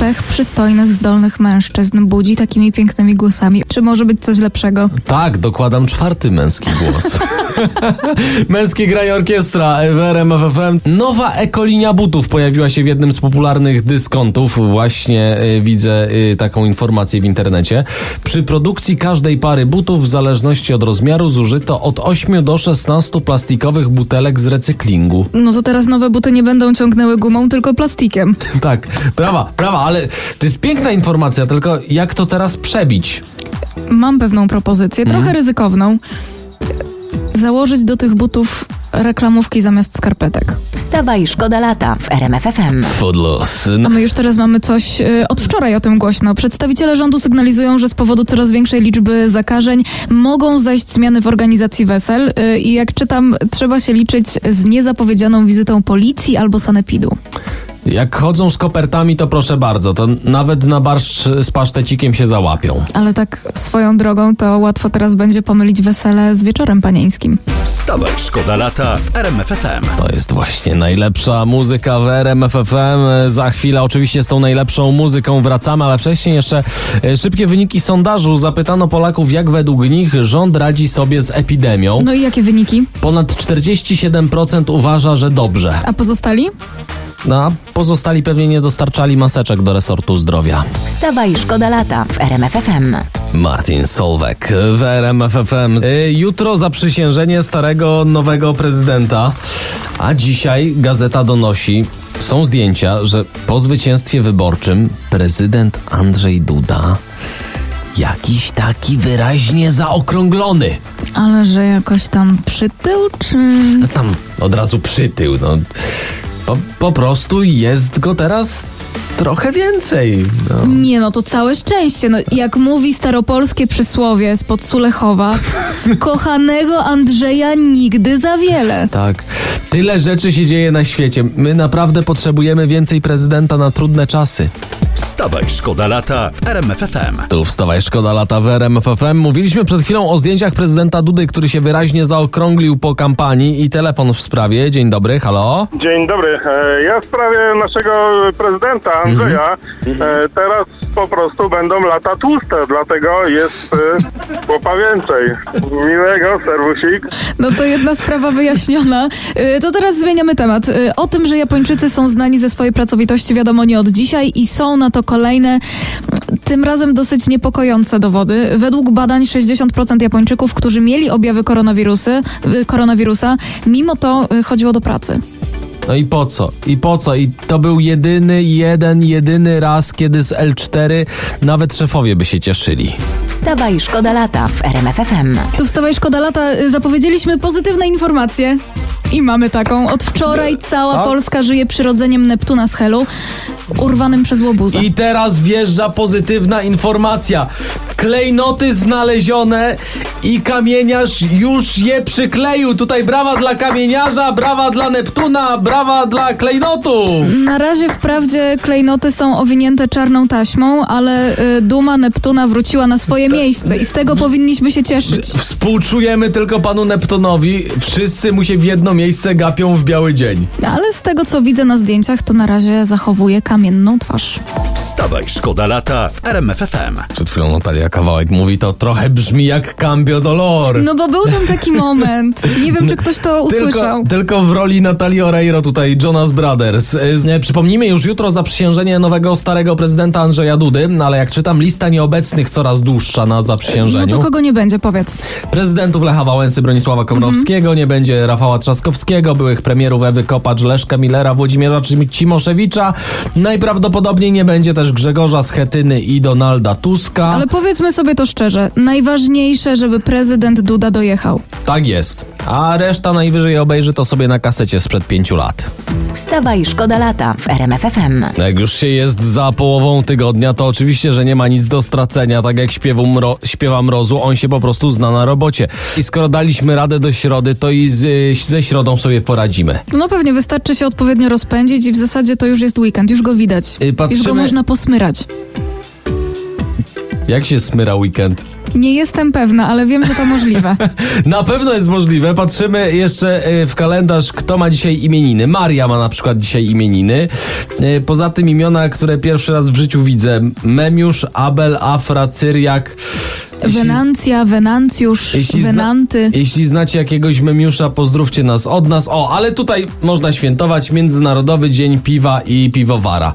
Pech przystojnych, zdolnych mężczyzn budzi takimi pięknymi głosami. Czy może być coś lepszego? Tak, dokładam czwarty męski głos. Męskie granie orkiestra w RMF FM. Nowa ekolinia butów pojawiła się w jednym z popularnych dyskontów. Właśnie y, widzę y, taką informację w internecie. Przy produkcji każdej pary butów, w zależności od rozmiaru, zużyto od 8 do 16 plastikowych butelek z recyklingu. No to teraz nowe buty nie będą ciągnęły gumą, tylko plastikiem. Tak, brawa, brawa, ale to jest piękna informacja, tylko jak to teraz przebić? Mam pewną propozycję, trochę Mhm. ryzykowną. Założyć do tych butów reklamówki zamiast skarpetek. Wstawaj, szkoda lata w RMFFM. Foodloss. A my już teraz mamy coś y, od wczoraj o tym głośno. Przedstawiciele rządu sygnalizują, że z powodu coraz większej liczby zakażeń mogą zajść zmiany w organizacji wesel y, i jak czytam, trzeba się liczyć z niezapowiedzianą wizytą policji albo sanepidu. Jak chodzą z kopertami, to proszę bardzo, to nawet na barszcz z pasztecikiem się załapią. Ale tak swoją drogą to łatwo teraz będzie pomylić wesele z wieczorem panieńskim. Wstawaj, szkoda lata w RMFFM. To jest właśnie najlepsza muzyka w RMF FM. Za chwilę oczywiście z tą najlepszą muzyką wracamy, ale wcześniej jeszcze e, szybkie wyniki sondażu. Zapytano Polaków, jak według nich rząd radzi sobie z epidemią. No i jakie wyniki? Ponad 47% uważa, że dobrze. A pozostali? No, a pozostali pewnie nie dostarczali maseczek do resortu zdrowia. Wstawaj, szkoda lata w RMFFM. Martin Solwek w RMF FM. Y, Jutro zaprzysiężenie starego, nowego prezydenta, a dzisiaj gazeta donosi, są zdjęcia, że po zwycięstwie wyborczym prezydent Andrzej Duda jakiś taki wyraźnie zaokrąglony. Ale że jakoś tam przytył, czy... No Tam od razu przytył, no. Po, po prostu jest go teraz trochę więcej. No. Nie no, to całe szczęście. No, jak mówi staropolskie przysłowie spod Sulechowa, kochanego Andrzeja nigdy za wiele. Tak. Tyle rzeczy się dzieje na świecie. My naprawdę potrzebujemy więcej prezydenta na trudne czasy. Wstawaj, szkoda lata w RMFFM. Tu wstawaj, szkoda lata w RMF FM. Mówiliśmy przed chwilą o zdjęciach prezydenta Dudy, który się wyraźnie zaokrąglił po kampanii i telefon w sprawie. Dzień dobry, halo? Dzień dobry. E, Ja w sprawie naszego prezydenta Andrzeja e, teraz po prostu będą lata tłuste, dlatego jest e, chłopa więcej. Miłego, serwusik. No to jedna sprawa wyjaśniona. Y, To teraz zmieniamy temat. Y, O tym, że Japończycy są znani ze swojej pracowitości wiadomo nie od dzisiaj i są na to kolejne, y, tym razem dosyć niepokojące dowody. Według badań 60% Japończyków, którzy mieli objawy y, koronawirusa, mimo to y, chodziło do pracy. No i po co? I po co? I to był jedyny, jeden, jedyny raz, kiedy z L4 nawet szefowie by się cieszyli. Wstawaj, szkoda lata w RMFFM. Tu wstawaj szkoda lata, y, zapowiedzieliśmy pozytywne informacje. I mamy taką. Od wczoraj cała Tak? Polska żyje przyrodzeniem Neptuna z Helu, urwanym przez łobuza. I teraz wjeżdża pozytywna informacja. Klejnoty znalezione i kamieniarz już je przykleił. Tutaj brawa dla kamieniarza, brawa dla Neptuna, brawa dla klejnotów. Na razie wprawdzie klejnoty są owinięte czarną taśmą, ale y, duma Neptuna wróciła na swoje miejsce i z tego powinniśmy się cieszyć. Współczujemy tylko panu Neptunowi. Wszyscy mu się w jedno miejsce gapią w biały dzień. Ale z tego co widzę na zdjęciach, to na razie zachowuje kamienną twarz. Wstawaj, szkoda lata w RMFFM. Przed chwilą Natalia Kawałek mówi, to trochę brzmi jak Cambio Dolor. No bo był tam taki moment. Nie wiem, czy ktoś to usłyszał. Tylko, tylko w roli Natalii Oreiro tutaj Jonas Brothers. Y, Przypomnijmy już jutro zaprzysiężenie nowego starego prezydenta Andrzeja Dudy, no ale jak czytam lista nieobecnych coraz dłuższa na No zaprzysiężeniu. to kogo nie będzie, powiedz. Prezydentów Lecha Wałęsy, Bronisława Komorowskiego, nie będzie Rafała Trzaskowskiego, byłych premierów Ewy Kopacz, Leszka Millera, Włodzimierza Cim- Cimoszewicza. Najprawdopodobniej nie będzie też Grzegorza Schetyny i Donalda Tuska. Ale powiedzmy sobie to szczerze. Najważniejsze, żeby prezydent Duda dojechał. Tak jest. A reszta najwyżej obejrzy to sobie na kasecie sprzed pięciu lat. Wstawaj, szkoda lata w RMFFM. Jak już się jest za połową tygodnia, to oczywiście, że nie ma nic do stracenia, tak jak śpiewu mro, śpiewa Mrozu, on się po prostu zna na robocie. I skoro daliśmy radę do środy, to i z, y, ze środą sobie poradzimy. No pewnie wystarczy się odpowiednio rozpędzić i w zasadzie to już jest weekend, już go widać. Y, Już go patrzymy- można posmyrać. Jak się smyra weekend? Nie jestem pewna, ale wiem, że to możliwe. Na pewno jest możliwe. Patrzymy jeszcze y, w kalendarz, kto ma dzisiaj imieniny. Maria ma na przykład dzisiaj imieniny. Y, Poza tym imiona, które pierwszy raz w życiu widzę. Memiusz, Abel, Afra, Cyriak. Jeśli- Wenancja, Wenancjusz, Jeśli, zna, Wenanty. jeśli znacie jakiegoś memiusza, pozdrówcie nas od nas. O, ale tutaj można świętować Międzynarodowy Dzień Piwa i Piwowara.